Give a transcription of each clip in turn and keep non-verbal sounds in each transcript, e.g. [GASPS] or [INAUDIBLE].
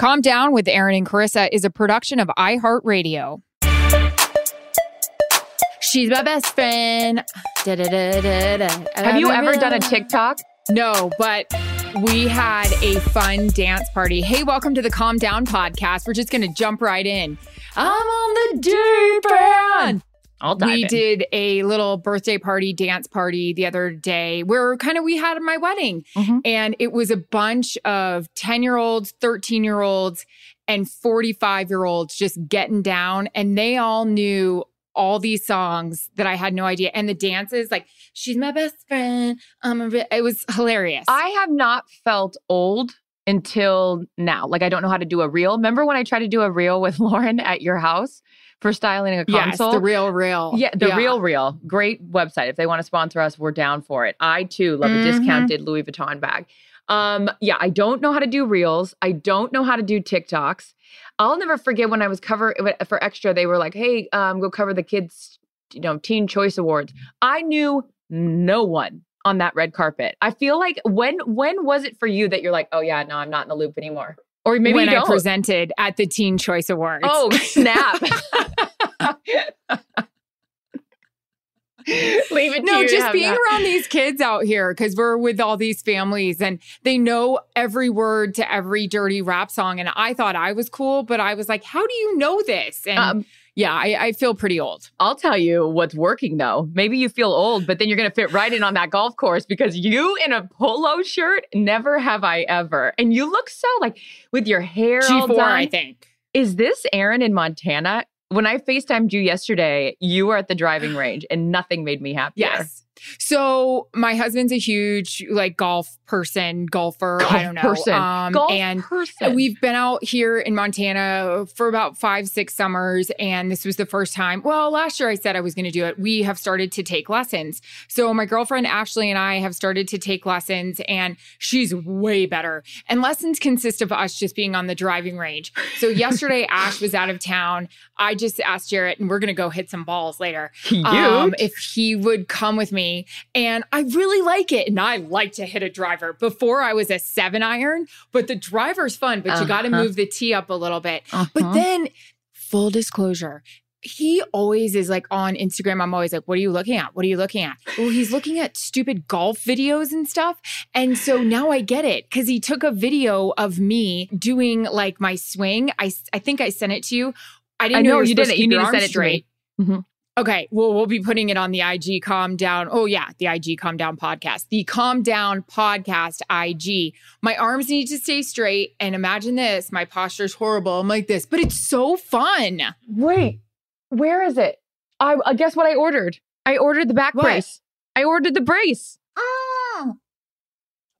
Calm Down with Erin and Charissa is a production of iHeartRadio. She's my best friend. Da-da-da-da-da. Have you ever done a TikTok? No, but we had a fun dance party. Hey, welcome to the Calm Down podcast. We're just going to jump right in. I'm on the deep end. I'll dive we in. did a little birthday party, dance party the other day where kind of we had my wedding. Mhm. And it was a bunch of 10 year olds, 13 year olds, and 45 year olds just getting down. And they all knew all these songs that I had no idea. And the dances, like, she's my best friend. I'm a it was hilarious. I have not felt old until now. Like I don't know how to do a reel. Remember when I tried to do a reel with [LAUGHS] Lauren at your house for styling a console. yes, the real, real. Yeah, the real reel. Great website. If they want to sponsor us, we're down for it. I too love Mhm. a discounted Louis Vuitton bag. Um, yeah, I don't know how to do reels. I don't know how to do TikToks. I'll never forget when I was cover for extra. They were like, "Hey, um, go cover the kids, you know, Teen Choice Awards." I knew no one on that red carpet. I feel like when when was it for you that you're like, "Oh yeah, no, I'm not in the loop anymore," or maybe when I presented at the Teen Choice Awards. oh [LAUGHS] snap! Leave it to no, just being that. around these kids out here because we're with all these families and they know every word to every dirty rap song. And I thought I was cool, but I was like, how do you know this? And Um, yeah, I, I feel pretty old. I'll tell you what's working though. Maybe you feel old, but then you're going to fit right in on that golf course because you in a polo shirt, never have I ever. And you look so like with your hair G4, done. I think. Is this Erin in Montana? When I FaceTimed you yesterday, you were at the driving range and nothing made me happier. Yes. So my husband's a huge like golf person, golfer. I don't know. person. Um, Golf and person. We've been out here in Montana for about five, six summers, and this was the first time. Well, last year I said I was going to do it. We have started to take lessons. So my girlfriend Ashley and I have started to take lessons, and she's way better. And lessons consist of us just being on the driving range. So [LAUGHS] yesterday, Ash was out of town. I just asked Jarrett, and we're going to go hit some balls later um, if he would come with me. And I really like it. And I like to hit a driver. Before I was a seven iron, but the driver's fun, but you got to Uh-huh. move the tee up a little bit. Uh-huh. But then, full disclosure, he always is like on Instagram. I'm always like, what are you looking at? What are you looking at? Well, he's looking at stupid golf videos and stuff. And so now I get it because he took a video of me doing like my swing. I, I think I sent it to you. I didn't I know, know you, you did didn't. it. You need to send it to me. Okay, well, we'll be putting it on the IG Calm Down. Oh, yeah, the IG Calm Down podcast, the Calm Down podcast IG. My arms need to stay straight. And imagine this my posture's horrible. I'm like this, but it's so fun. Wait, where is it? I uh, guess what I ordered. I ordered the back What? brace. I ordered the brace. Oh.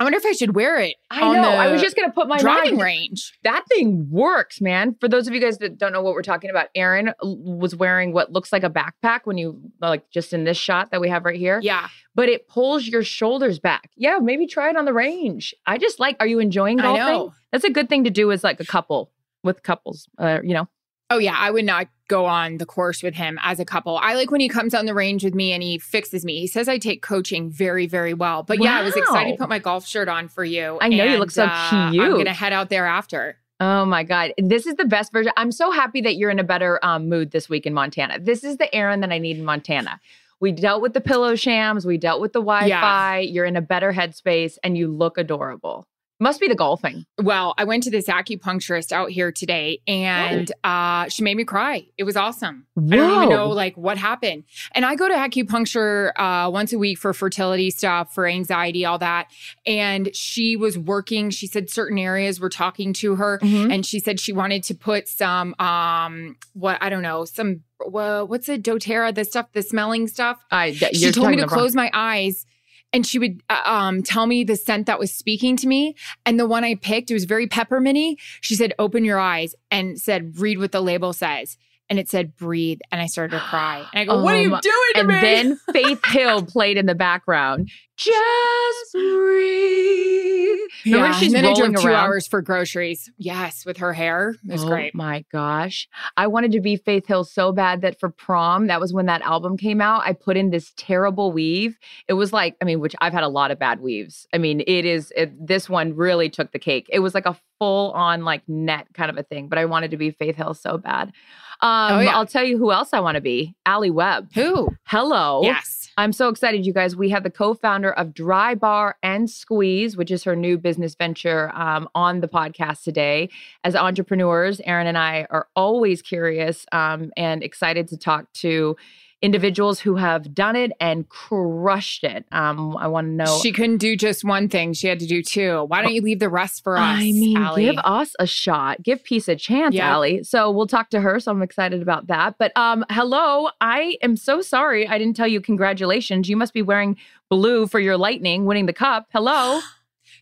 I wonder if I should wear it. I know. I was just gonna put my driving mind- range. That thing works, man. For those of you guys that don't know what we're talking about, Erin was wearing what looks like a backpack when you like just in this shot that we have right here. Yeah. But it pulls your shoulders back. Yeah, maybe try it on the range. I just like. Are you enjoying I golfing? know. That's a good thing to do as like a couple. with couples, uh, you know. Oh yeah, I would not go on the course with him as a couple. I like when he comes on the range with me and he fixes me. He says I take coaching very, very well. But yeah, I was excited to put my golf shirt on for you. I know, you look so uh, I'm gonna head out there after. Oh my God. This is the best version. I'm so happy that you're in a better um, mood this week in Montana. This is the Erin that I need in Montana. We dealt with the pillow shams, we dealt with the Wi Fi. You're in a better headspace and you look adorable. Must be the golfing. Well, I went to this acupuncturist out here today and uh, she made me cry. It was awesome. I don't even know like what happened. And I go to acupuncture uh, once a week for fertility stuff, for anxiety, all that. And she was working. She said certain areas were talking to her, Mhm. and she said she wanted to put some um what I don't know some well, what's it DoTerra the stuff the smelling stuff I, she told me to the wrong- close my eyes and she would uh, um, tell me the scent that was speaking to me. And the one i picked it was very pepperminty. She said open your eyes and said read what the label says and it said breathe and i started to cry and i go what are you Um, doing to And me then [LAUGHS] Faith Hill played in the background. Just breathe. Remember yeah, she's and then i drove rolling two hours for groceries yes with her hair it was oh great my gosh. I wanted to be Faith Hill so bad that for prom, that was when that album came out. I put in this terrible weave. It was like, I mean, which I've had a lot of bad weaves. I mean, it is, it, this one really took the cake. It was like a full on like net kind of a thing, but I wanted to be Faith Hill so bad. Um, Oh, yeah. I'll tell you who else I want to be Alli Webb. who Hello. yes I'm so excited, you guys. We have the co founder of Dry Bar and Squeeze, which is her new business venture, um, on the podcast today. As entrepreneurs, Erin and I are always curious um, and excited to talk to individuals who have done it and crushed it. Um, I want to know. she couldn't do just one thing she had to do two why don't you leave the rest for us I mean, Alli? give us a shot. Give peace a chance, Yeah. Alli. So we'll talk to her. So I'm excited about that. But um, hello, I am so sorry I didn't tell you congratulations. You must be wearing blue for your lightning winning the cup. Hello. [GASPS]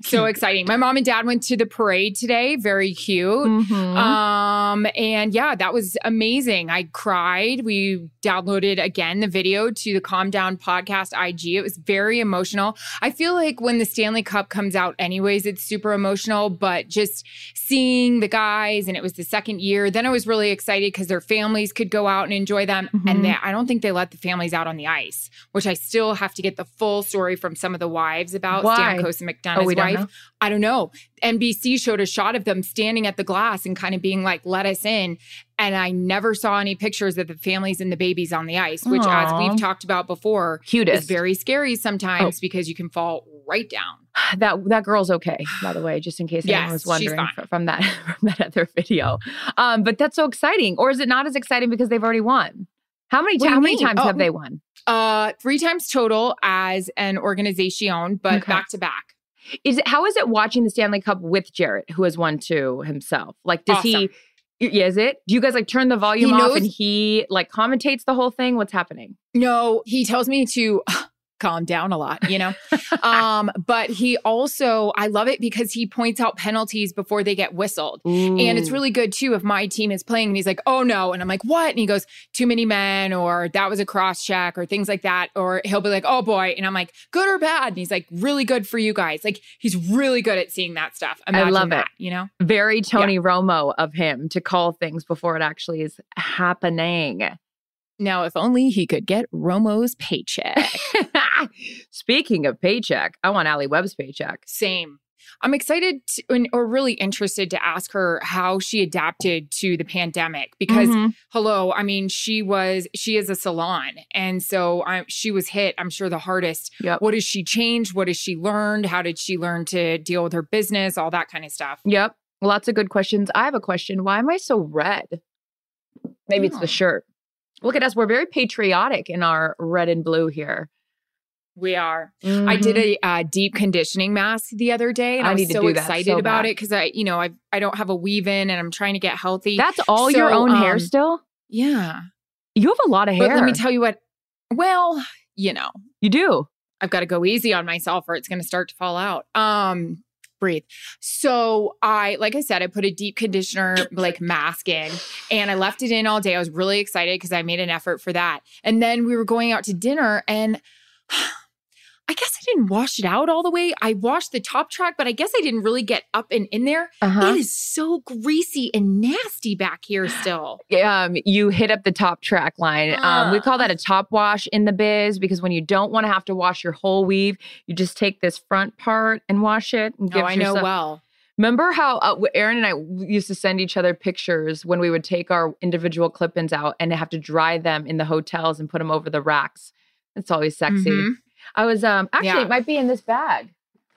so [LAUGHS] exciting my mom and dad went to the parade today very cute Mhm. Um, and yeah, that was amazing. I cried. We downloaded again the video to the Calm Down podcast IG. It was very emotional. I feel like when the Stanley Cup comes out, anyways, it's super emotional, but just seeing the guys, and it was the second year, then I was really excited because their families could go out and enjoy them. Mhm. And they, I don't think they let the families out on the ice, which I still have to get the full story from some of the wives about Why? Stamkos and McDonagh's oh, we don't wife. know. I don't know. NBC showed a shot of them standing at the glass and kind of being like, let us in. And I never saw any pictures of the families and the babies on the ice, which, as we've talked about before, Cutest. is very scary sometimes Oh. because you can fall right down. [SIGHS] that that girl's okay, by the way, just in case anyone was wondering from that [LAUGHS] from that other video. Um, but that's so exciting. Or is it not as exciting because they've already won? How many What do ti- you how many times Oh. have they won? Uh, three times total as an organization, but back to back. Is it how is it watching the Stanley Cup with Jarrett, who has won two himself? Like, does he? Awesome. Yeah, is it? Do you guys like turn the volume He off knows- and he like commentates the whole thing? What's happening? No, he tells me to calm down a lot, you know? um, [LAUGHS] but he also, I love it because he points out penalties before they get whistled. And it's really good too if my team is playing and he's like, oh no. And I'm like, what? And he goes, too many men, or that was a cross check, or things like that. Or he'll be like, oh boy. And I'm like, good or bad? And he's like, really good for you guys. Like, he's really good at seeing that stuff. Imagine love it. you know? very Tony Romo of him to call things before it actually is happening. Now, if only he could get Romo's paycheck. [LAUGHS] Speaking of paycheck, I want Alli Webb's paycheck. Same. I'm excited to, and- or really interested to ask her how she adapted to the pandemic because Mhm. hello, I mean she was she is a salon and so I, she was hit I'm sure the hardest. Yep. What has she changed? What has she learned? How did she learn to deal with her business? All that kind of stuff. Yep. Lots of good questions. I have a question. Why am I so red? Maybe it's Oh. the shirt. Look at us. We're very patriotic in our red and blue here. We are. I did Mhm. a uh, deep conditioning mask the other day, and I I, was need to so do that excited so about bad. it because I, you know, I I don't have a weave in, and I'm trying to get healthy. That's all your So, own hair um, still? yeah, You have a lot of hair. but let me tell you what. Well, you know, you do. I've got to go easy on myself or it's going to start to fall out. Um, breathe. So I, like I said, I put a deep conditioner like mask in and I left it in all day. I was really excited because I made an effort for that. And then we were going out to dinner and I guess I didn't wash it out all the way. I washed the top track, but I guess I didn't really get up and in there. Uh-huh. It is so greasy and nasty back here still. um, you hit up the top track line. Um, we Ah. call that a top wash in the biz because when you don't want to have to wash your whole weave, you just take this front part and wash it. And Oh, I know yourself- well. Remember how uh, Erin and I used to send each other pictures when we would take our individual clip-ins out and have to dry them in the hotels and put them over the racks. It's always sexy. Mhm. I was um actually Yeah. it might be in this bag.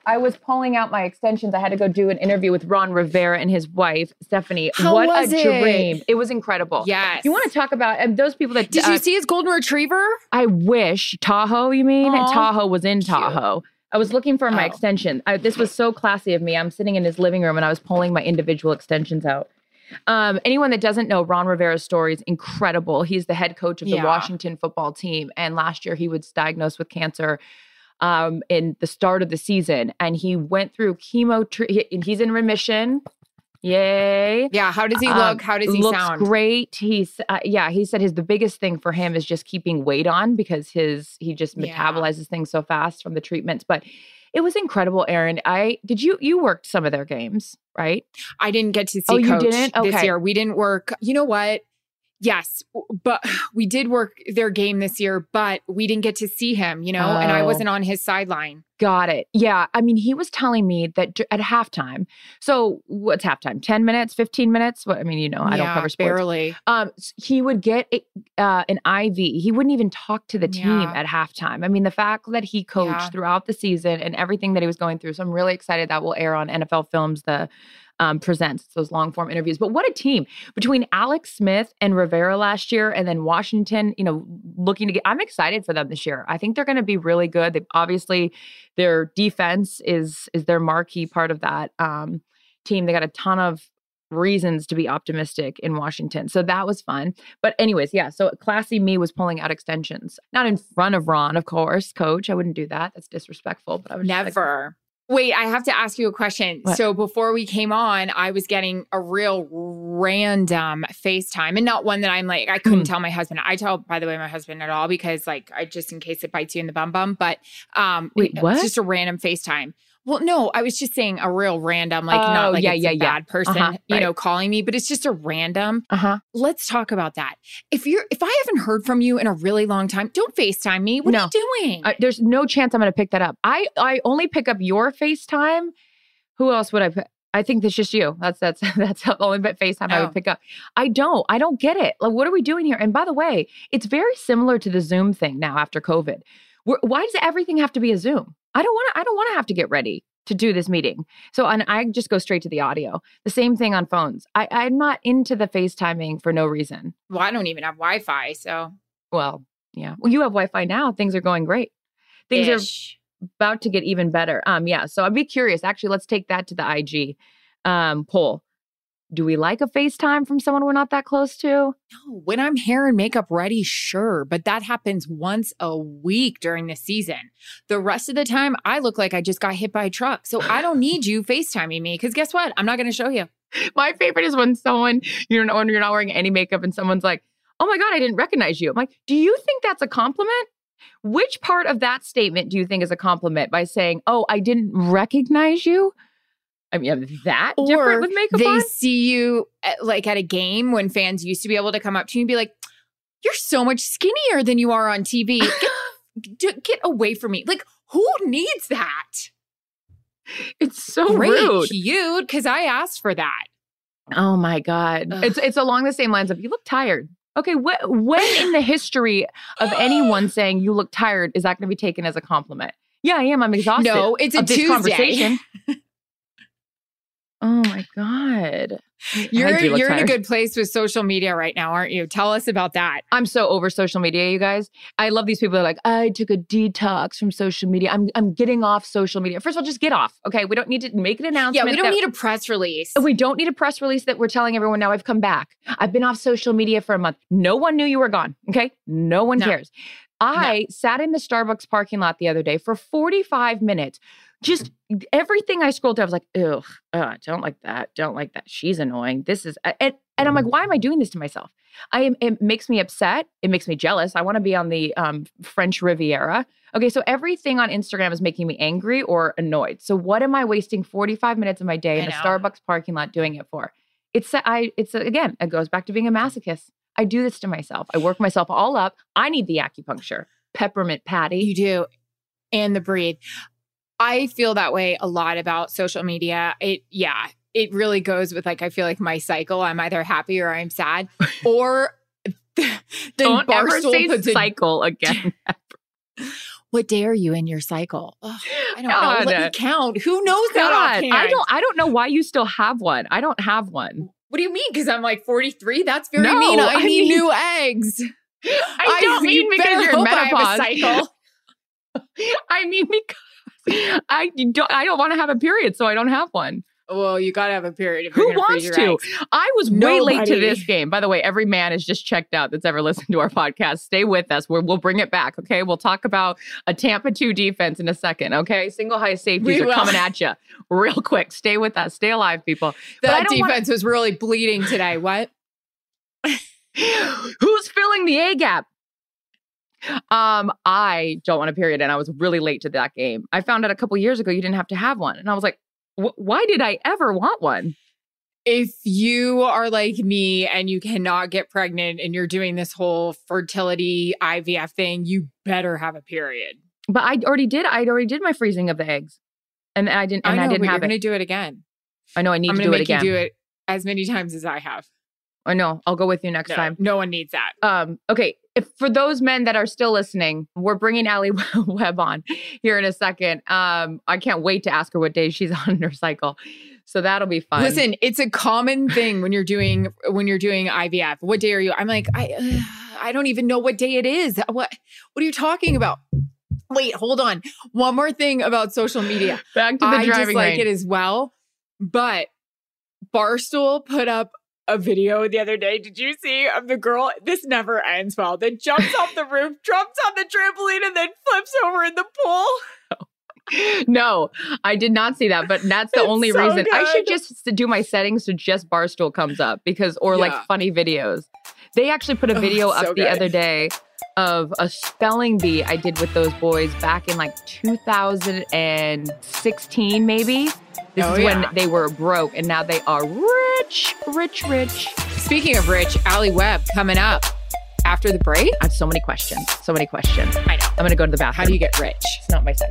I was pulling out my extensions. I had to go do an interview with Ron Rivera and his wife Stephanie. How what was a it? dream! It was incredible. Yes. You want to talk about and those people that Did uh, you see his golden retriever? I wish Tahoe. You mean Aw, Tahoe was in cute. Tahoe? I was looking for my Oh. extension. I, this was so classy of me. I'm sitting in his living room and I was pulling my individual extensions out. Um, anyone that doesn't know Ron Rivera's story is incredible. He's the head coach of the Yeah. Washington football team, and last year he was diagnosed with cancer um, in the start of the season, and he went through chemo. Tre- and he's in remission. Yay! Yeah. How does he Um, look? How does he looks sound? great. He's uh, yeah. He said his the biggest thing for him is just keeping weight on because his he just Yeah. metabolizes things so fast from the treatments. But it was incredible, Erin. I did you you worked some of their games, right? I didn't get to see Oh, you didn't? this Okay. year. We didn't work. You know what? Yes, but [SIGHS] we did work their game this year, but we didn't get to see him, you know, and I Oh. wasn't on his sideline. Got it. Yeah. I mean, he was telling me that at halftime. So what's halftime? Ten minutes? Fifteen minutes? What I mean, you know, I don't cover sports. Barely. Um, he would get a- uh, an IV. He wouldn't even talk to the team Yeah. at halftime. I mean, the fact that he coached Yeah. throughout the season and everything that he was going through. So I'm really excited that will air on NFL Films. The um, presents those long form interviews. But what a team between Alex Smith and Rivera last year, and then Washington. You know, looking to get. I'm excited for them this year. I think they're going to be really good. They obviously their defense is is their marquee part of that um, team. They got a ton of reasons to be optimistic in Washington. So that was fun. But anyways, yeah. So classy me was pulling out extensions, not in front of Ron, of course, coach. I wouldn't do that. That's disrespectful. But I like, Never. Wait, I have to ask you a question. What? So before we came on, I was getting a real random FaceTime and not one that I'm like, I couldn't Mm. tell my husband. I tell, by the way, my husband at all because like I just in case it bites you in the bum bum. But um Wait, what? just a random FaceTime. Well, no, I was just saying a real random, like Oh, not like yeah, yeah, a yeah. bad person, Uh-huh, you right. know, calling me, but it's just a random. uh huh. Let's talk about that. If you're if I haven't heard from you in a really long time, don't FaceTime me. What No. are you doing? Uh, there's no chance I'm going to pick that up. I I only pick up your FaceTime. Who else would I? Pick? I think that's just you. That's that's [LAUGHS] that's the only bit FaceTime I Oh. would pick up. I don't. I don't get it. Like, what are we doing here? And by the way, it's very similar to the Zoom thing now after COVID. Why does everything have to be a Zoom? I don't want to. I don't want to have to get ready to do this meeting. So and I just go straight to the audio. The same thing on phones. I, I'm not into the FaceTiming for no reason. well, I don't even have Wi-Fi, so Well, yeah. Well, you have Wi-Fi now. Things are going great. Things are about to get even better. Um, yeah. So I'd be curious. Actually, let's take that to the IG um poll. Do we like a FaceTime from someone we're not that close to? No, when I'm hair and makeup ready, sure, but that happens once a week during the season. The rest of the time, I look like I just got hit by a truck. So I don't need you FaceTiming me because guess what? I'm not going to show you. My favorite is when someone you're not when you're not wearing any makeup and someone's like, "Oh my god, I didn't recognize you." I'm like, "Do you think that's a compliment?" Which part of that statement do you think is a compliment by saying, "Oh, I didn't recognize you"? I mean, I'm that Or different with makeup they on. see you at, like at a game when fans used to be able to come up to you and be like, "You're so much skinnier than you are on TV. Get, [LAUGHS] get away from me!" Like, who needs that? It's so Great, rude. cute, because I asked for that. Oh my god. Ugh. It's it's along the same lines of you look tired. Okay, wh- when in the history of [GASPS] anyone saying you look tired is that going to be taken as a compliment? Yeah, I am. I'm exhausted. No, it's a Tuesday. [LAUGHS] oh my god. You're you're in a good place with social media right now, aren't you? Tell us about that. I'm so over social media, you guys. I love these people that are like, I took a detox from social media. I'm I'm getting off social media. First of all, just get off. Okay. We don't need to make an announcement. Yeah, we don't that- need a press release. We don't need a press release that we're telling everyone now I've come back. I've been off social media for a month. No one knew you were gone. Okay. No one No. cares. I sat in the Starbucks parking lot the other day for 45 minutes. Just everything I scrolled to, I was like, ugh, uh, don't like that. Don't like that. She's annoying. This is, and, and I'm like, why am I doing this to myself? I am, it makes me upset. It makes me jealous. I want to be on the um, French Riviera Okay, so everything on Instagram is making me angry or annoyed. So what am I wasting 45 minutes of my day in a. Starbucks parking lot doing it for? It's I it's again, it goes back to being a masochist. I do this to myself. I work myself all up. I need the acupuncture. Peppermint patty. You do. And the breathe. I feel that way a lot about social media. It, yeah, it really goes with like, I feel like my cycle. I'm either happy or I'm sad. [LAUGHS] Or then Don't ever say a- cycle again. [LAUGHS] what day are you in your cycle? I don't God. know. Let me count. Who knows that God? I don't I don't know why you still have one. I don't have one. What do you mean? Because I'm like 43? That's very No, mean. I, I need mean- new eggs. I don't mean because you're in I have a cycle. [LAUGHS] I mean because [LAUGHS] I don't I don't want to have a period, so I don't have one. Well, you got to have a period. If you're Who wants to? eggs. I was way late to this game. By the way, every man is just checked out that's ever listened to our podcast. Stay with us. We're, we'll bring it back. Okay. We'll talk about a Tampa 2 defense in a second. Okay. Single high safeties We are will. coming at you [LAUGHS] real quick. Stay with us. Stay alive, people. That don't wanna- defense was really bleeding today. What? [LAUGHS] Who's filling the A gap? Um, I don't want a period, and I was really late to that game. I found out a couple years ago you didn't have to have one, and I was like, "Why did I ever want one?" If you are like me and you cannot get pregnant and you're doing this whole fertility IVF thing, you better have a period. But I already did. I already did my freezing of the eggs, and I didn't. And I, know, didn't but have you're it. going to do it again. I know I need I'm to do it again. do it as many times as I have. I know. I'll go with you next No, time. no one needs that. Um, okay. If for those men that are still listening, we're bringing Alli [LAUGHS] Webb on here in a second. Um, I can't wait to ask her what day she's [LAUGHS] on her cycle. So that'll be fun. Listen, it's a common thing when you're doing when you're doing IVF. What day are you? I'm like, I uh, [SIGHS] I don't even know what day it is. What what are you talking about? Wait, hold on. One more thing about social media. back to the I driving dislike range. it as well. But Barstool put up a video the other day. Did you see of the girl? This never ends well. That jumps off the roof, [LAUGHS] jumps on the trampoline, and then flips over in the pool. [LAUGHS] no, I did not see that, but that's the It's only so reason. I should just do my settings so just Barstool comes up because, or like funny videos. They actually put a [LAUGHS] Oh, video so up the good. other day of a spelling bee I did with those boys back in like 2016, maybe. This Oh, is when they were broke and now they are rich, rich, rich. Speaking of rich, Alli Webb coming up after the break. I have so many questions. So many questions. I know. I'm gonna go to the bathroom. How do you get rich? It's not my set.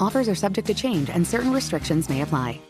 Offers are subject to change and certain restrictions may apply.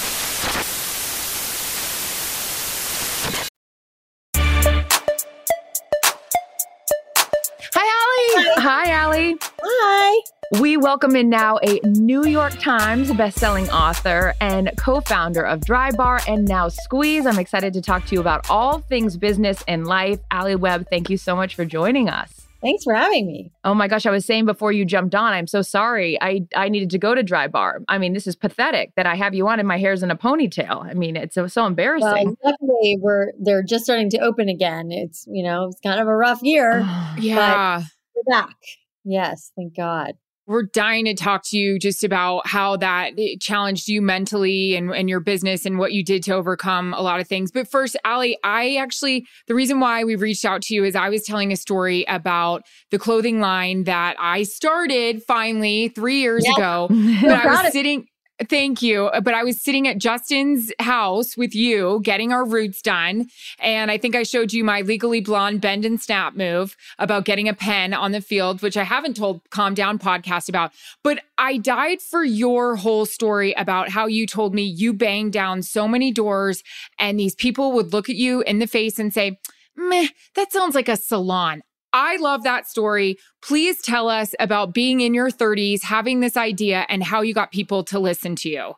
We welcome in now a New York Times bestselling author and co-founder of Dry Bar and now Squeeze. I'm excited to talk to you about all things business and life. Alli Webb, thank you so much for joining us. Thanks for having me. Oh my gosh, I was saying before you jumped on, I'm so sorry. I I needed to go to Dry Bar. I mean, this is pathetic that I have you on and my hair's in a ponytail. I mean, it's so, so embarrassing. Well, luckily we're they're just starting to open again. It's you know it's kind of a rough year. [SIGHS] yeah, we're back. Yes, thank God we're dying to talk to you just about how that challenged you mentally and, and your business and what you did to overcome a lot of things. But first, Alli, I actually, the reason why we reached out to you is I was telling a story about the clothing line that I started finally three years yeah. ago. [LAUGHS] but I was sitting, Thank you. Uh, but I was sitting at Justin's house with you getting our roots done. And I think I showed you my legally blonde bend and snap move about getting a pen on the field, which I haven't told Calm Down podcast about. But I died for your whole story about how you told me you banged down so many doors and these people would look at you in the face and say, Meh, that sounds like a salon. I love that story. Please tell us about being in your 30s, having this idea, and how you got people to listen to you.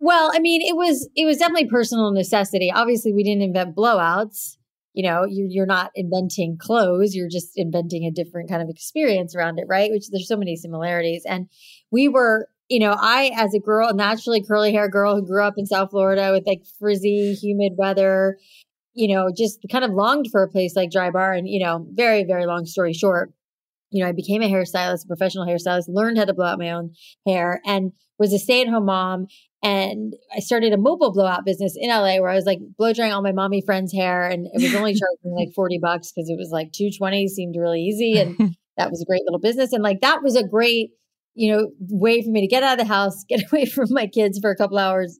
Well, I mean, it was it was definitely personal necessity. Obviously, we didn't invent blowouts. You know, you're you're not inventing clothes. You're just inventing a different kind of experience around it, right? Which there's so many similarities. And we were, you know, I as a girl, naturally curly hair girl who grew up in South Florida with like frizzy, humid weather, you know, just kind of longed for a place like Dry Bar. And, you know, very, very long story short, you know, I became a hairstylist, a professional hairstylist, learned how to blow out my own hair and was a stay at home mom. And I started a mobile blowout business in LA where I was like blow drying all my mommy friends' hair. And it was only [LAUGHS] charging like 40 bucks because it was like 220 seemed really easy. And [LAUGHS] that was a great little business. And like that was a great, you know, way for me to get out of the house, [LAUGHS] get away from my kids for a couple hours,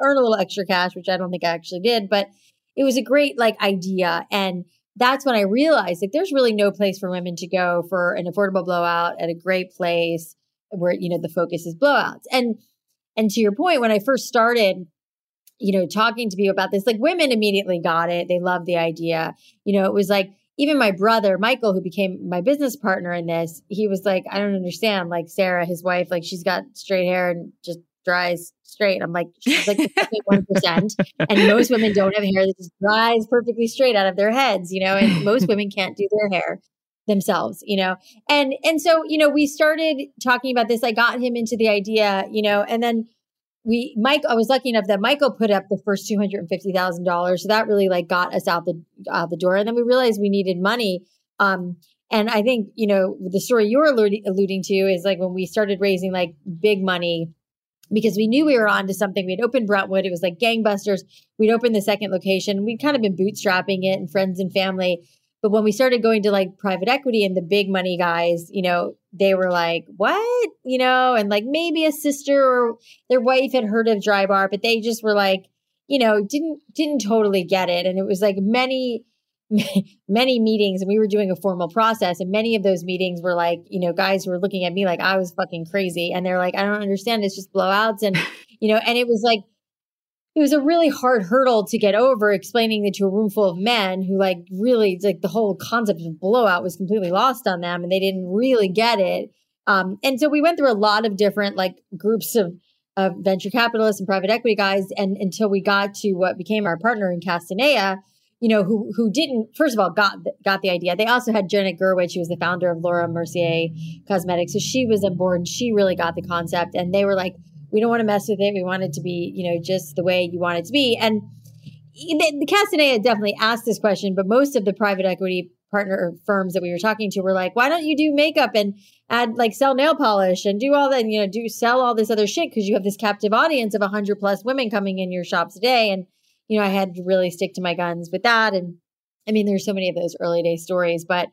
earn a little extra cash, which I don't think I actually did. But it was a great like idea. And that's when I realized like there's really no place for women to go for an affordable blowout at a great place where, you know, the focus is blowouts. And and to your point, when I first started, you know, talking to people about this, like women immediately got it. They loved the idea. You know, it was like even my brother, Michael, who became my business partner in this, he was like, I don't understand. Like Sarah, his wife, like she's got straight hair and just dries straight. I'm like, she's like one percent, and most women don't have hair that just dries perfectly straight out of their heads, you know. And most [LAUGHS] women can't do their hair themselves, you know. And and so you know, we started talking about this. I got him into the idea, you know, and then we Mike. I was lucky enough that Michael put up the first two hundred and fifty thousand dollars, so that really like got us out the out the door. And then we realized we needed money. Um, and I think, you know, the story you're alluding to is like when we started raising like big money because we knew we were on to something. We had opened Brentwood. It was like gangbusters. We'd opened the second location. We'd kind of been bootstrapping it and friends and family. But when we started going to like private equity and the big money guys, you know, they were like, what? You know, and like maybe a sister or their wife had heard of Dry Bar, but they just were like, you know, didn't didn't totally get it. And it was like many [LAUGHS] many meetings and we were doing a formal process and many of those meetings were like you know guys were looking at me like i was fucking crazy and they're like i don't understand it's just blowouts and [LAUGHS] you know and it was like it was a really hard hurdle to get over explaining it to a room full of men who like really like the whole concept of blowout was completely lost on them and they didn't really get it um, and so we went through a lot of different like groups of of venture capitalists and private equity guys and until we got to what became our partner in Castanea you know, who who didn't first of all got got the idea. They also had Janet Gurwitch, who was the founder of Laura Mercier Cosmetics, so she was on board and she really got the concept. And they were like, "We don't want to mess with it. We want it to be, you know, just the way you want it to be." And the, the Castanea definitely asked this question, but most of the private equity partner firms that we were talking to were like, "Why don't you do makeup and add like sell nail polish and do all that? You know, do sell all this other shit because you have this captive audience of hundred plus women coming in your shops a day and." You know, I had to really stick to my guns with that. And I mean, there's so many of those early day stories, but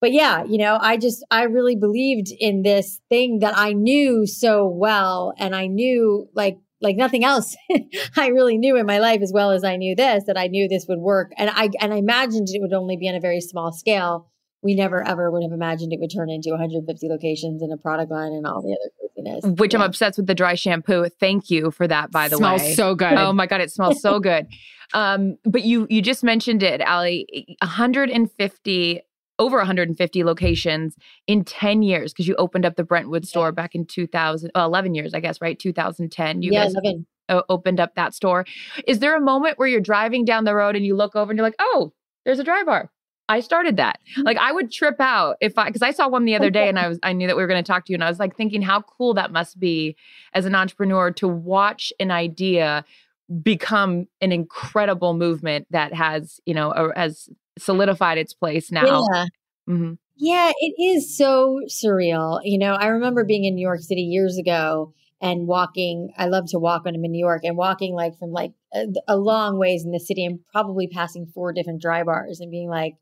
but yeah, you know, I just I really believed in this thing that I knew so well and I knew like like nothing else [LAUGHS] I really knew in my life as well as I knew this that I knew this would work and I and I imagined it would only be on a very small scale. We never ever would have imagined it would turn into 150 locations and a product line and all the other which yeah. I'm obsessed with the dry shampoo. Thank you for that, by the smells way. Smells so good. Oh my God, it smells so [LAUGHS] good. Um, but you you just mentioned it, Alli. 150 over 150 locations in 10 years because you opened up the Brentwood store back in 2000, uh, 11 years, I guess, right? 2010. You yeah, guys 11. opened up that store. Is there a moment where you're driving down the road and you look over and you're like, oh, there's a dry bar? I started that. Like I would trip out if I because I saw one the other day and I was I knew that we were going to talk to you and I was like thinking how cool that must be as an entrepreneur to watch an idea become an incredible movement that has you know a, has solidified its place now. Yeah. Mhm. Yeah, it is so surreal. You know, I remember being in New York City years ago and walking. I love to walk when I'm in New York and walking like from like a, a long ways in the city and probably passing four different dry bars and being like,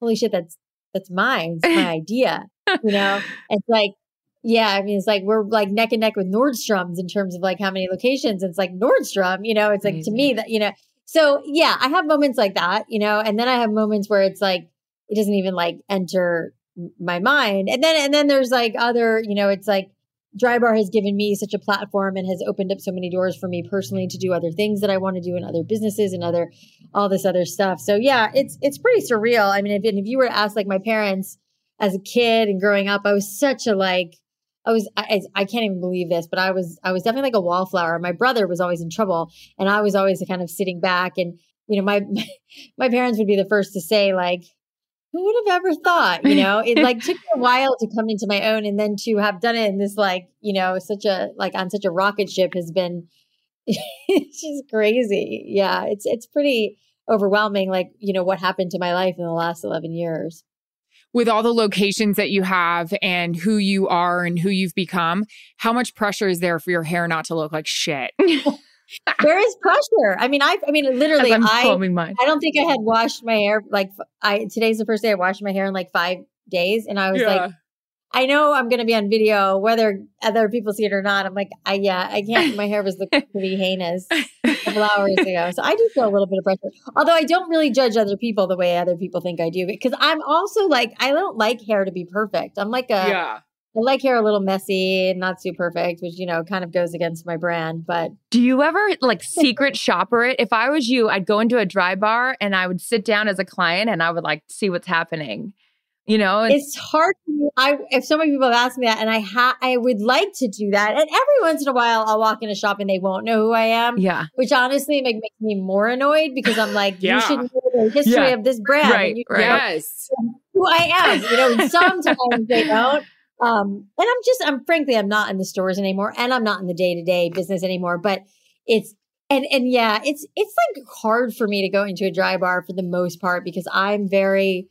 holy shit, that's, that's mine. It's my [LAUGHS] idea. You know, it's like, yeah, I mean, it's like we're like neck and neck with Nordstrom's in terms of like how many locations. It's like Nordstrom, you know, it's like to me mm-hmm. that, you know, so yeah, I have moments like that, you know, and then I have moments where it's like, it doesn't even like enter my mind. And then, and then there's like other, you know, it's like Dry Bar has given me such a platform and has opened up so many doors for me personally to do other things that I want to do in other businesses and other, all this other stuff. So yeah, it's, it's pretty surreal. I mean, if, if you were to ask like my parents as a kid and growing up, I was such a like, I was, I, I can't even believe this, but I was, I was definitely like a wallflower. My brother was always in trouble and I was always kind of sitting back and, you know, my, [LAUGHS] my parents would be the first to say like, who would have ever thought, you know, it like took me a while to come into my own and then to have done it in this like, you know, such a, like on such a rocket ship has been, [LAUGHS] it's just crazy. Yeah. It's, it's pretty overwhelming. Like, you know, what happened to my life in the last 11 years. With all the locations that you have and who you are and who you've become, how much pressure is there for your hair not to look like shit? [LAUGHS] there is pressure. I mean, I, I mean, literally, I'm I. I don't think I had washed my hair like I today's the first day I washed my hair in like five days, and I was like, I know I'm going to be on video, whether other people see it or not. I'm like, I yeah, I can't. My hair was looking [LAUGHS] pretty heinous a couple hours ago, so I do feel a little bit of pressure. Although I don't really judge other people the way other people think I do, because I'm also like, I don't like hair to be perfect. I'm like a, yeah. I like hair a little messy and not too perfect, which you know kind of goes against my brand, but. Do you ever like secret shopper it? If I was you, I'd go into a dry bar and I would sit down as a client and I would like see what's happening. You know, and it's hard for me. I if so many people have asked me that, and I ha I would like to do that. And every once in a while, I'll walk in a shop and they won't know who I am. yeah, Which honestly make, makes me more annoyed because I'm like, Yeah. you should know the history Yeah. of this brand, Right, and you right. know Yes. who I am. You know, and sometimes they don't. Um, and I'm just, I'm frankly, I'm not in the stores anymore, and I'm not in the day to day business anymore. But it's and and yeah, it's it's like hard for me to go into a dry bar for the most part because I'm very.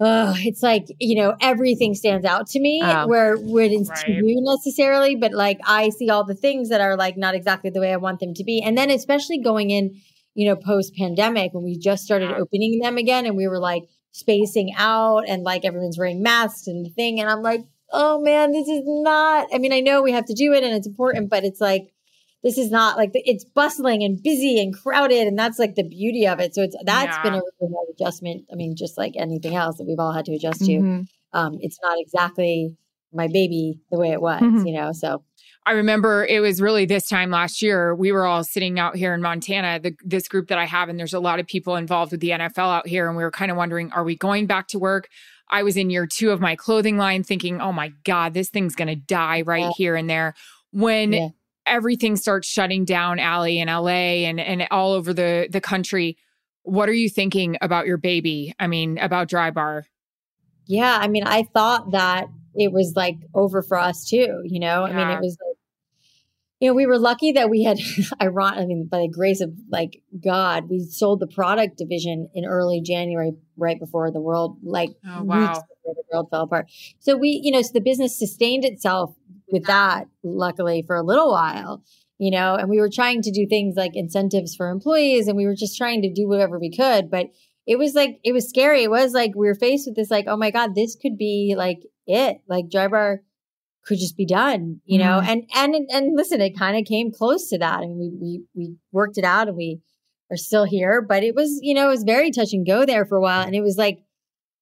Uh, it's like you know everything stands out to me Oh. where wouldn't to Right. you necessarily, but like I see all the things that are like not exactly the way I want them to be, and then especially going in, you know, post pandemic when we just started opening them again, and we were like spacing out and like everyone's wearing masks and the thing, and I'm like, oh man, this is not. I mean, I know we have to do it and it's important, but it's like this is not like it's bustling and busy and crowded and that's like the beauty of it so it's that's been a really hard adjustment i mean just like anything else that we've all had to adjust to Mhm. um it's not exactly my baby the way it was Mhm. you know so I remember it was really this time last year. We were all sitting out here in Montana, the, this group that I have, and there's a lot of people involved with the NFL out here. And we were kind of wondering, are we going back to work? I was in year two of my clothing line thinking, oh my God, this thing's going to die right Yeah. here and there. When Yeah. everything starts shutting down, Alli, in LA and, and all over the, the country, what are you thinking about your baby? I mean, about Dry Bar? yeah i mean i thought that it was like over for us too you know i mean it was like you know we were lucky that we had [LAUGHS] i mean by the grace of like god we sold the product division in early january right before the world like Oh, weeks before the world fell apart. So we you know so the business sustained itself with that luckily for a little while you know and we were trying to do things like incentives for employees and we were just trying to do whatever we could but it was like it was scary. It was like we were faced with this like oh my god this could be like it. Like dry bar could just be done you know and and and listen it kind of came close to that and we we we worked it out and we are still here but it was you know it was very touch and go there for a while and it was like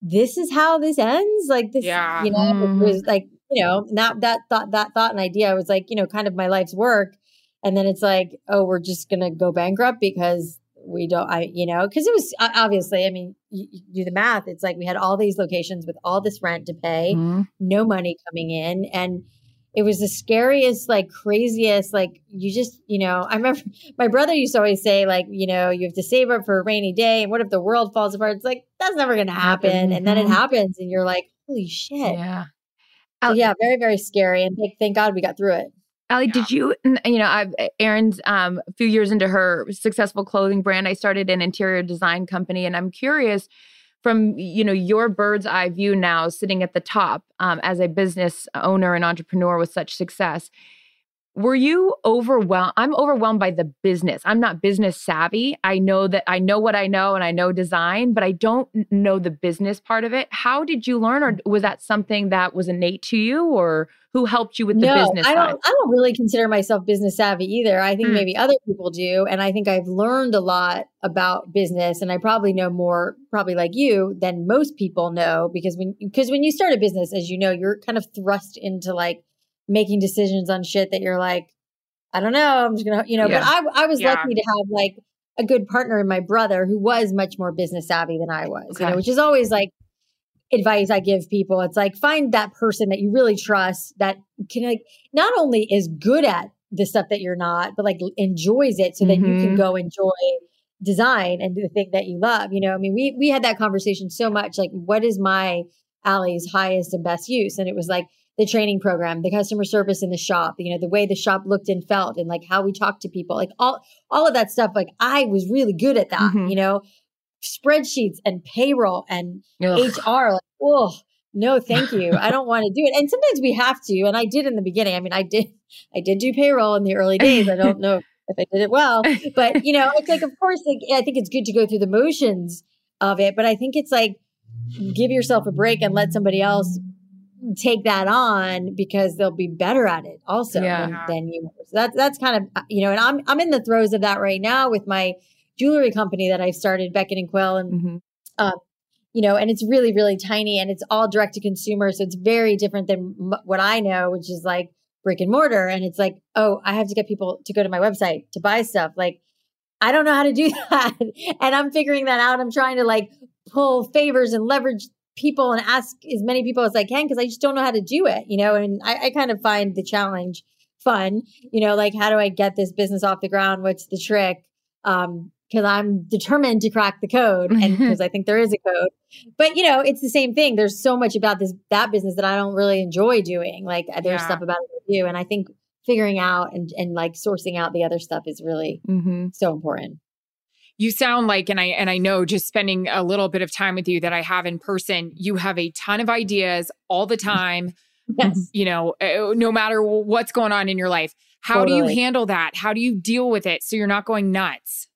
this is how this ends like this Yeah. you know Mhm. it was like you know that that thought that thought and idea was like you know kind of my life's work and then it's like oh we're just gonna go bankrupt because we don't, I, you know, because it was obviously, I mean, you, you, do the math. It's like we had all these locations with all this rent to pay, mm-hmm. no money coming in. And it was the scariest, like craziest, like you just, you know, I remember [LAUGHS] my brother used to always say, like, you know, you have to save up for a rainy day. And what if the world falls apart? It's like, that's never going to happen. Mm-hmm. And then it happens. And you're like, holy shit. Yeah. So, yeah, very, very scary. And thank, thank God we got through it. Alli, yeah. did you, you know, I've, Erin's um, a few years into her successful clothing brand. I started an interior design company, and I'm curious from, you know, your bird's eye view now, sitting at the top um, as a business owner and entrepreneur with such success were you overwhelmed i'm overwhelmed by the business i'm not business savvy i know that i know what i know and i know design but i don't know the business part of it how did you learn or was that something that was innate to you or who helped you with the no, business I don't, side? I don't really consider myself business savvy either. I think mm. maybe other people do. And I think I've learned a lot about business and I probably know more, probably like you, than most people know because when, because when you start a business, as you know, you're kind of thrust into like making decisions on shit that you're like, I don't know, I'm just gonna, you know. Yeah. But I, I was yeah. lucky to have like a good partner in my brother who was much more business savvy than I was, okay. you know, which is always like advice I give people. It's like find that person that you really trust that can like not only is good at the stuff that you're not, but like enjoys it so that mm-hmm. you can mm-hmm. go enjoy design and do the thing that you love. You know, I mean, we we had that conversation so much. Like, what is my Alli's highest and best use? And it was like the training program, the customer service in the shop, you know, the way the shop looked and felt and like how we talked to people, like all all of that stuff. Like I was really good at that, mm-hmm. you know, spreadsheets and payroll and Ugh. HR. Like, oh no, thank you. I [LAUGHS] don't want to do it. And sometimes we have to. And I did in the beginning. I mean, I did I did do payroll in the early days. I don't know if I did it well. But you know, it's like of course like I think it's good to go through the motions of it, but I think it's like give yourself a break and let somebody else take that on because they'll be better at it also yeah. than, than, you. So that's that's kind of uh, you know, and I'm I'm in the throes of that right now with my jewelry company that I've started, Beckett and Quill, and mm-hmm. um, you know, and it's really really tiny and it's all direct to consumer, so it's very different than m- what I know, which is like brick and mortar. And it's like, oh, I have to get people to go to my website to buy stuff. Like, I don't know how to do [LAUGHS] that, and I'm figuring that out. I'm trying to like pull favors and leverage people and ask as many people as I can because I just don't know how to do it, you know, and I, I kind of find the challenge fun, you know, like how do I get this business off the ground? What's the trick? Um, because I'm determined to crack the code and [LAUGHS] because I think there is a code. But you know, it's the same thing. There's so much about this that business that I don't really enjoy doing. Like there's yeah. stuff about it do. And I think figuring out and, and like sourcing out the other stuff is really mm-hmm. so important you sound like and i and i know just spending a little bit of time with you that i have in person you have a ton of ideas all the time [LAUGHS] yes. you know uh, no matter what's going on in your life how totally. do you handle that how do you deal with it so you're not going nuts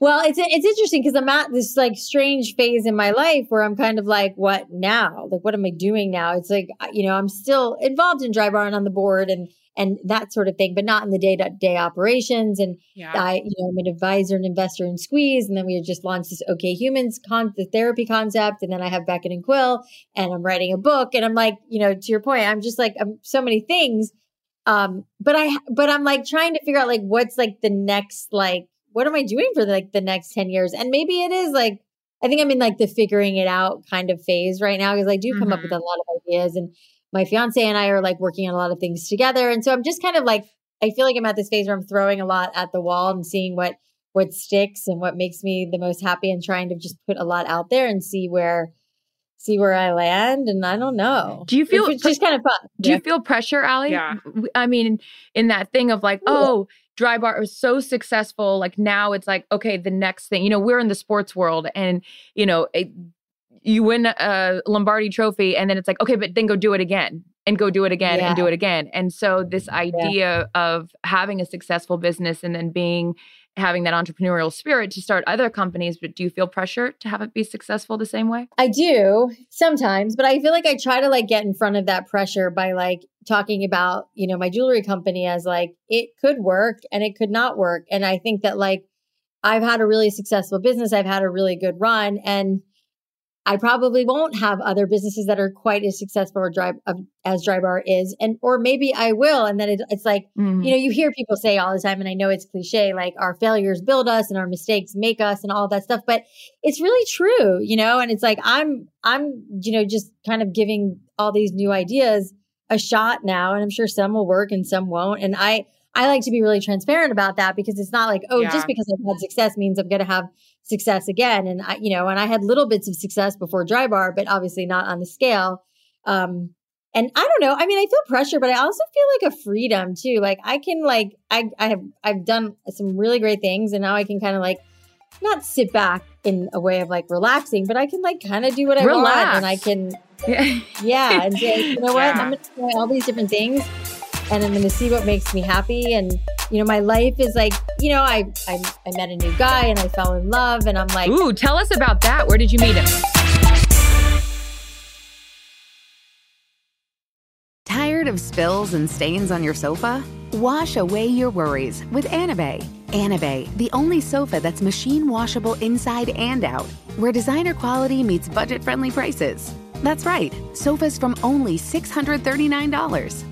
well, it's it's interesting because I'm at this like strange phase in my life where I'm kind of like, what now? Like, what am I doing now? It's like, you know, I'm still involved in Drybar on the board and and that sort of thing, but not in the day to day operations. And yeah. I, you know, I'm an advisor and investor in Squeeze. And then we had just launched this OK Humans con the therapy concept. And then I have Beckett and Quill and I'm writing a book. And I'm like, you know, to your point, I'm just like, I'm so many things. Um, but I, but I'm like trying to figure out like what's like the next, like, what am I doing for like the next 10 years? And maybe it is like, I think I'm in like the figuring it out kind of phase right now because I do come mm-hmm. up with a lot of ideas and my fiance and I are like working on a lot of things together. And so I'm just kind of like, I feel like I'm at this phase where I'm throwing a lot at the wall and seeing what what sticks and what makes me the most happy and trying to just put a lot out there and see where see where I land. And I don't know. Do you feel it's just kind of fun? Do yeah. you feel pressure, Alli? Yeah. I mean, in that thing of like, oh, Drybar was so successful. Like now it's like, okay, the next thing, you know, we're in the sports world and, you know, it, you win a Lombardi trophy and then it's like, okay, but then go do it again and go do it again yeah. and do it again. And so this idea yeah. of having a successful business and then being having that entrepreneurial spirit to start other companies, but do you feel pressure to have it be successful the same way? I do sometimes, but I feel like I try to like get in front of that pressure by like talking about, you know, my jewelry company as like it could work and it could not work. And I think that like I've had a really successful business, I've had a really good run and I probably won't have other businesses that are quite as successful or drive as Drybar is, and or maybe I will. And then it, it's like mm-hmm. you know you hear people say all the time, and I know it's cliche, like our failures build us and our mistakes make us, and all that stuff. But it's really true, you know. And it's like I'm I'm you know just kind of giving all these new ideas a shot now, and I'm sure some will work and some won't. And I I like to be really transparent about that because it's not like oh yeah. just because I've had success means I'm going to have success again. And I, you know, and I had little bits of success before Drybar, but obviously not on the scale. Um, and I don't know. I mean, I feel pressure, but I also feel like a freedom too. Like I can like I I have I've done some really great things, and now I can kind of like not sit back in a way of like relaxing, but I can like kind of do what I Relax. want, and I can yeah, [LAUGHS] yeah and say, you know what. I'm gonna try all these different things, and I'm gonna see what makes me happy, and you know, my life is like, you know, I, I, I met a new guy and I fell in love and I'm like, Ooh, tell us about that. Where did you meet him? Tired of spills and stains on your sofa? Wash away your worries with Anabei. Anabei, the only sofa that's machine washable inside and out, where designer quality meets budget friendly prices. That's right, sofas from only $639.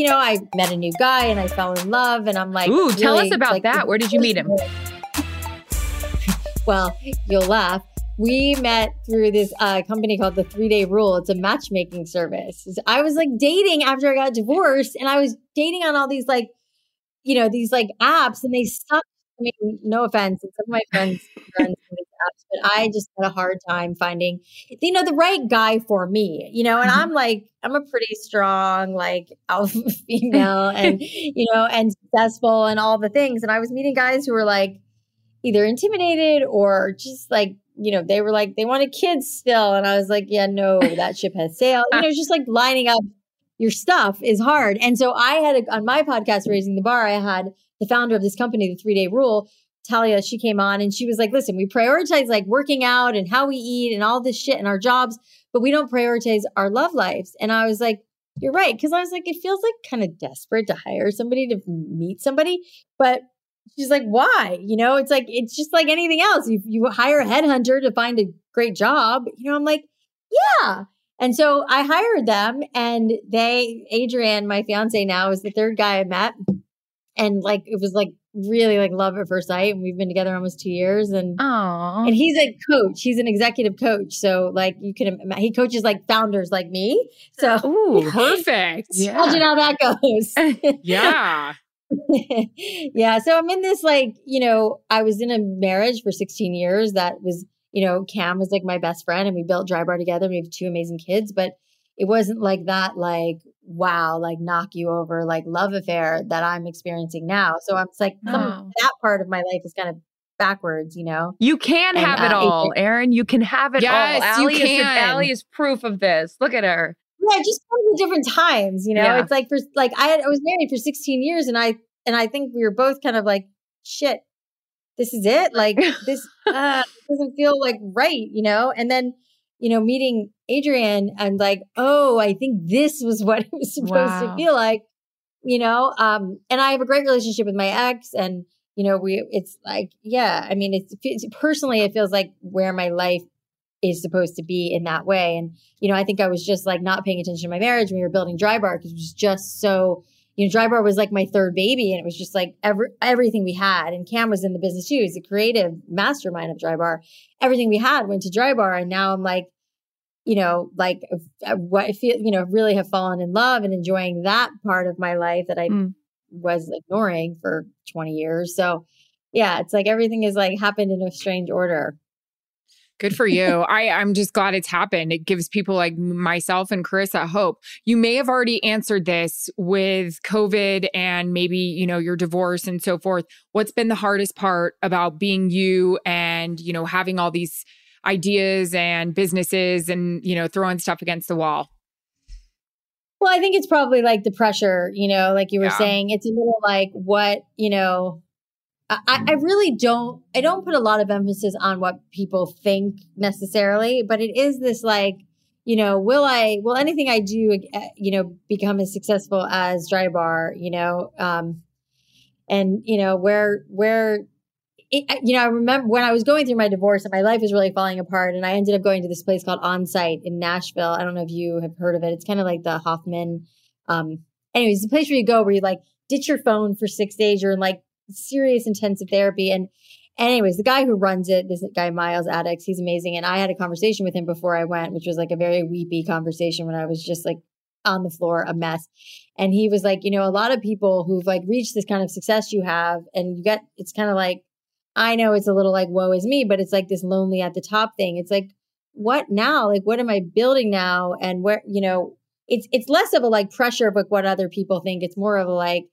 You know, I met a new guy and I fell in love, and I'm like, ooh, really, tell us about like, that. Where did you meet him? [LAUGHS] well, you'll laugh. We met through this uh, company called the Three Day Rule. It's a matchmaking service. I was like dating after I got divorced, and I was dating on all these like, you know, these like apps, and they sucked. I mean, no offense, some of my friends, [LAUGHS] friends but I just had a hard time finding, you know, the right guy for me, you know, and mm-hmm. I'm like, I'm a pretty strong, like alpha [LAUGHS] [LAUGHS] female and, you know, and successful and all the things. And I was meeting guys who were like either intimidated or just like, you know, they were like, they wanted kids still. And I was like, yeah, no, that ship has sailed. You know, [LAUGHS] just like lining up your stuff is hard. And so I had a, on my podcast, Raising the Bar, I had the founder of this company, the three day rule, Talia, she came on and she was like, listen, we prioritize like working out and how we eat and all this shit in our jobs, but we don't prioritize our love lives. And I was like, you're right. Cause I was like, it feels like kind of desperate to hire somebody to meet somebody. But she's like, why? You know, it's like, it's just like anything else. You, you hire a headhunter to find a great job. You know, I'm like, yeah. And so I hired them and they, Adrian, my fiance now is the third guy I met. And like, it was like really like love at first sight and we've been together almost two years and Aww. and he's a coach he's an executive coach so like you can he coaches like founders like me so Ooh, [LAUGHS] perfect yeah. imagine how that goes [LAUGHS] yeah [LAUGHS] yeah so i'm in this like you know i was in a marriage for 16 years that was you know cam was like my best friend and we built Drybar together we have two amazing kids but it wasn't like that like wow like knock you over like love affair that i'm experiencing now so i'm like some, that part of my life is kind of backwards, you know? You can And, have it uh, all, Erin. You can have it Yes, all. you Alli is. Alli is proof of this. Look at her. Yeah, it just comes at different times, you know? Yeah. It's like for like I had I was married for 16 years and I and I think we were both kind of like, shit, this is it? Like this [LAUGHS] uh doesn't feel like right, you know? And then, you know, meeting Adrian and like, oh, I think this was [LAUGHS] what it was supposed Wow. to feel like, you know? Um, and I have a great relationship with my ex and you know, we it's like, yeah, I mean, it's, it's personally it feels like where my life is supposed to be in that way. And, you know, I think I was just like not paying attention to my marriage when we were building Drybar because it was just so, you know, Drybar was like my third baby and it was just like every, everything we had. And Cam was in the business too. He's a creative mastermind of Drybar. Everything we had went to Drybar, And now I'm like, you know, like uh, what I feel, you know, really have fallen in love and enjoying that part of my life that I Mm. was ignoring for 20 years. So, yeah, it's like everything is like happened in a strange order. Good for you. [LAUGHS] I, I'm just glad it's happened. It gives people like myself and Charissa hope. You may have already answered this with COVID and maybe, you know, your divorce and so forth. What's been the hardest part about being you and, you know, having all these ideas and businesses and, you know, throwing stuff against the wall? Well, I think it's probably like the pressure, you know, like you were Yeah. saying, it's a little like what, you know, I, I really don't, I don't put a lot of emphasis on what people think necessarily, but it is this like, you know, will I, will anything I do, uh, you know, become as successful as Drybar, you know, um, and, you know, where, where, it, you know, I remember when I was going through my divorce and my life was really falling apart, and I ended up going to this place called Onsite in Nashville. I don't know if you have heard of it. It's kind of like the Hoffman. Um, anyways, the place where you go where you like ditch your phone for six days. You're in like serious intensive therapy. And, anyways, the guy who runs it, this guy Miles Adcox, he's amazing. And I had a conversation with him before I went, which was like a very weepy conversation when I was just like on the floor, a mess. And he was like, you know, a lot of people who've like reached this kind of success you have, and you get, it's kind of like, I know it's a little like, woe is me, but it's like this lonely at the top thing. It's like, what now? Like, what am I building now? And where, you know, it's, it's less of a like pressure of like what other people think. It's more of a like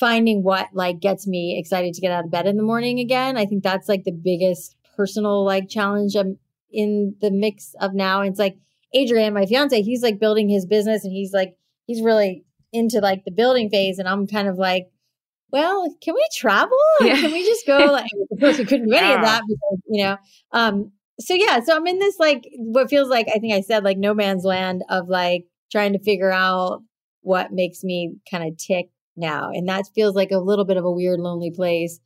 finding what like gets me excited to get out of bed in the morning again. I think that's like the biggest personal like challenge I'm in the mix of now. And it's like Adrian, my fiance, he's like building his business and he's like, he's really into like the building phase. And I'm kind of like, well, can we travel? [LAUGHS] Yeah. Can we just go? Like, [LAUGHS] of course, we couldn't do any of that because, you know. Um, so yeah, so I'm in this like what feels like I think I said like no man's land of like trying to figure out what makes me kind of tick now, and that feels like a little bit of a weird, lonely place.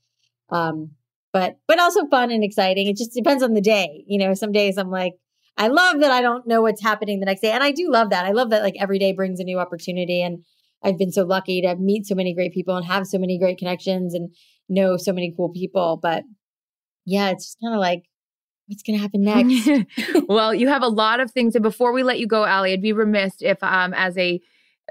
Um, but but also fun and exciting. It just depends on the day. You know, some days I'm like, I love that I don't know what's happening the next day, and I do love that. I love that like every day brings a new opportunity, and I've been so lucky to meet so many great people and have so many great connections and know so many cool people. But yeah, it's just kind of like, what's going to happen next? [LAUGHS] well, you have a lot of things. And before we let you go, Alli I'd be remiss if, um, as a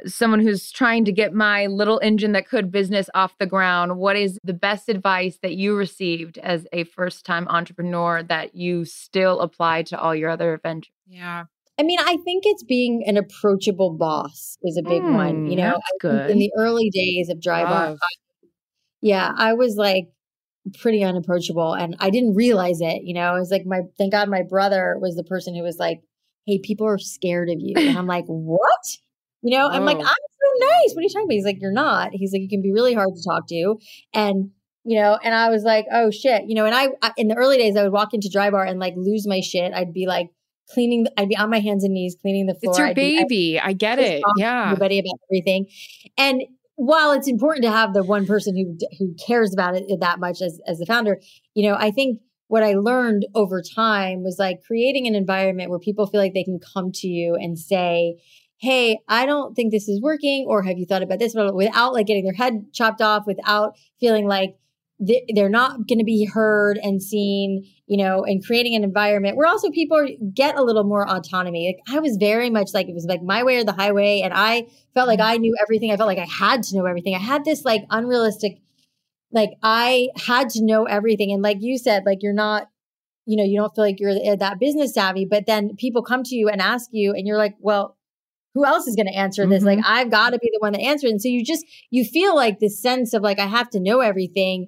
someone who's trying to get my little engine that could business off the ground, what is the best advice that you received as a first time entrepreneur that you still apply to all your other ventures? Yeah. I mean, I think it's being an approachable boss is a big one. You Mm, know, that's good. in the early days of Drybar, Love. yeah, I was like pretty unapproachable and I didn't realize it. You know, it was like my, thank God my brother was the person who was like, hey, people are scared of you. And I'm like, [LAUGHS] what? You know, I'm like, oh. I'm so nice. What are you talking about? He's like, you're not. He's like, you can be really hard to talk to. And, you know, and I was like, oh shit, you know, and I, I in the early days, I would walk into Drybar and like lose my shit. I'd be like, cleaning, I'd be on my hands and knees cleaning the floor. It's your I'd be- baby. I get it. Yeah. everybody about everything. And while it's important to have the one person who who cares about it that much as as the founder, you know, I think what I learned over time was like creating an environment where people feel like they can come to you and say, "Hey, I don't think this is working," or "Have you thought about this?" But without like getting their head chopped off, without feeling like th- they're not going to be heard and seen, you know, and creating an environment where also people get a little more autonomy. Like I was very much like it was like my way or the highway, and I felt like mm-hmm. I knew everything. I felt like I had to know everything. I had this like unrealistic, like I had to know everything. And like you said, like you're not, you know, you don't feel like you're eh, that business savvy, but then people come to you and ask you, and you're like, well, who else is going to answer this? Like I've got to be the one that answers. And so you just you feel like this sense of like I have to know everything.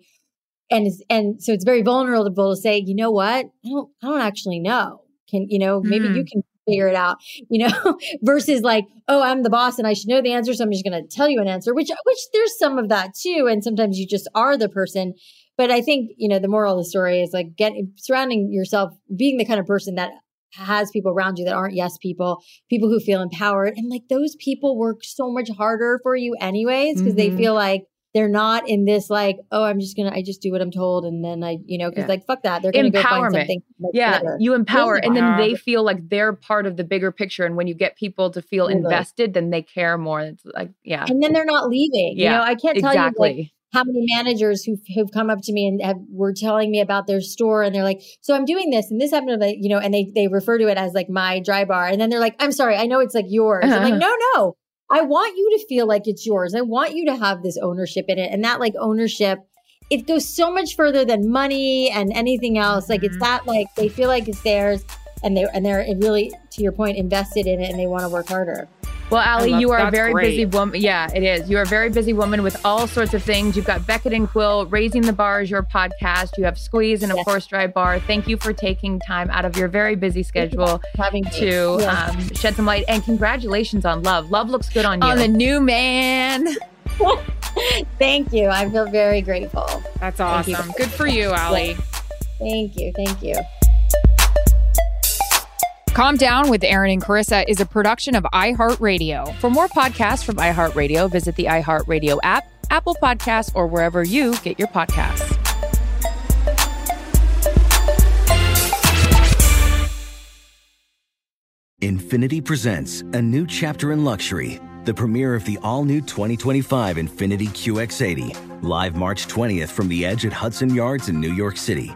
and and so it's very vulnerable to say, you know what, I don't, I don't actually know. Can you know maybe mm. you can figure it out, [LAUGHS] you know, versus like, oh, I'm the boss and I should know the answer, so I'm just going to tell you an answer, which which there's some of that too, and sometimes you just are the person. But I think you know the moral of the story is like get surrounding yourself, being the kind of person that has people around you that aren't yes people, people who feel empowered. And like those people work so much harder for you anyways because mm-hmm. they feel like they're not in this like, oh, I'm just gonna, I just do what I'm told, and then I, you know, because yeah. like fuck that, they're gonna go find something. yeah, you empower, and then they feel like they're part of the bigger picture. And when you get people to feel invested, then they care more. It's like, yeah, and then they're not leaving. Yeah, you know, I can't tell exactly. you like how many managers who have come up to me and have, were telling me about their store and they're like, so I'm doing this and this happened to you know, and they, they refer to it as like my Drybar. And then they're like, I'm sorry, I know it's like yours. Uh-huh. I'm like, no, no, I want you to feel like it's yours. I want you to have this ownership in it. And that like ownership, it goes so much further than money and anything else. Like it's mm-hmm. that like they feel like it's theirs and they and they're really to your point invested in it and they want to work harder. Well, Alli, love, you are a very great. busy woman. Yeah, it is. You are a very busy woman with all sorts of things. You've got Beckett and Quill, Raising the Bars, your podcast. You have Squeeze and, of yes. course, Drybar. Thank you for taking time out of your very busy schedule having to yes. um, shed some light. And congratulations on Love. Love looks good on you. On the new man. [LAUGHS] Thank you. I feel very grateful. That's awesome. Good for you, Alli. Thank you. Thank you. Calm Down with Erin and Charissa is a production of iHeartRadio. For more podcasts from iHeartRadio, visit the iHeartRadio app, Apple Podcasts, or wherever you get your podcasts. Infiniti presents a new chapter in luxury, the premiere of the all new 2025 Infiniti QX80, live March 20th from the edge at Hudson Yards in New York City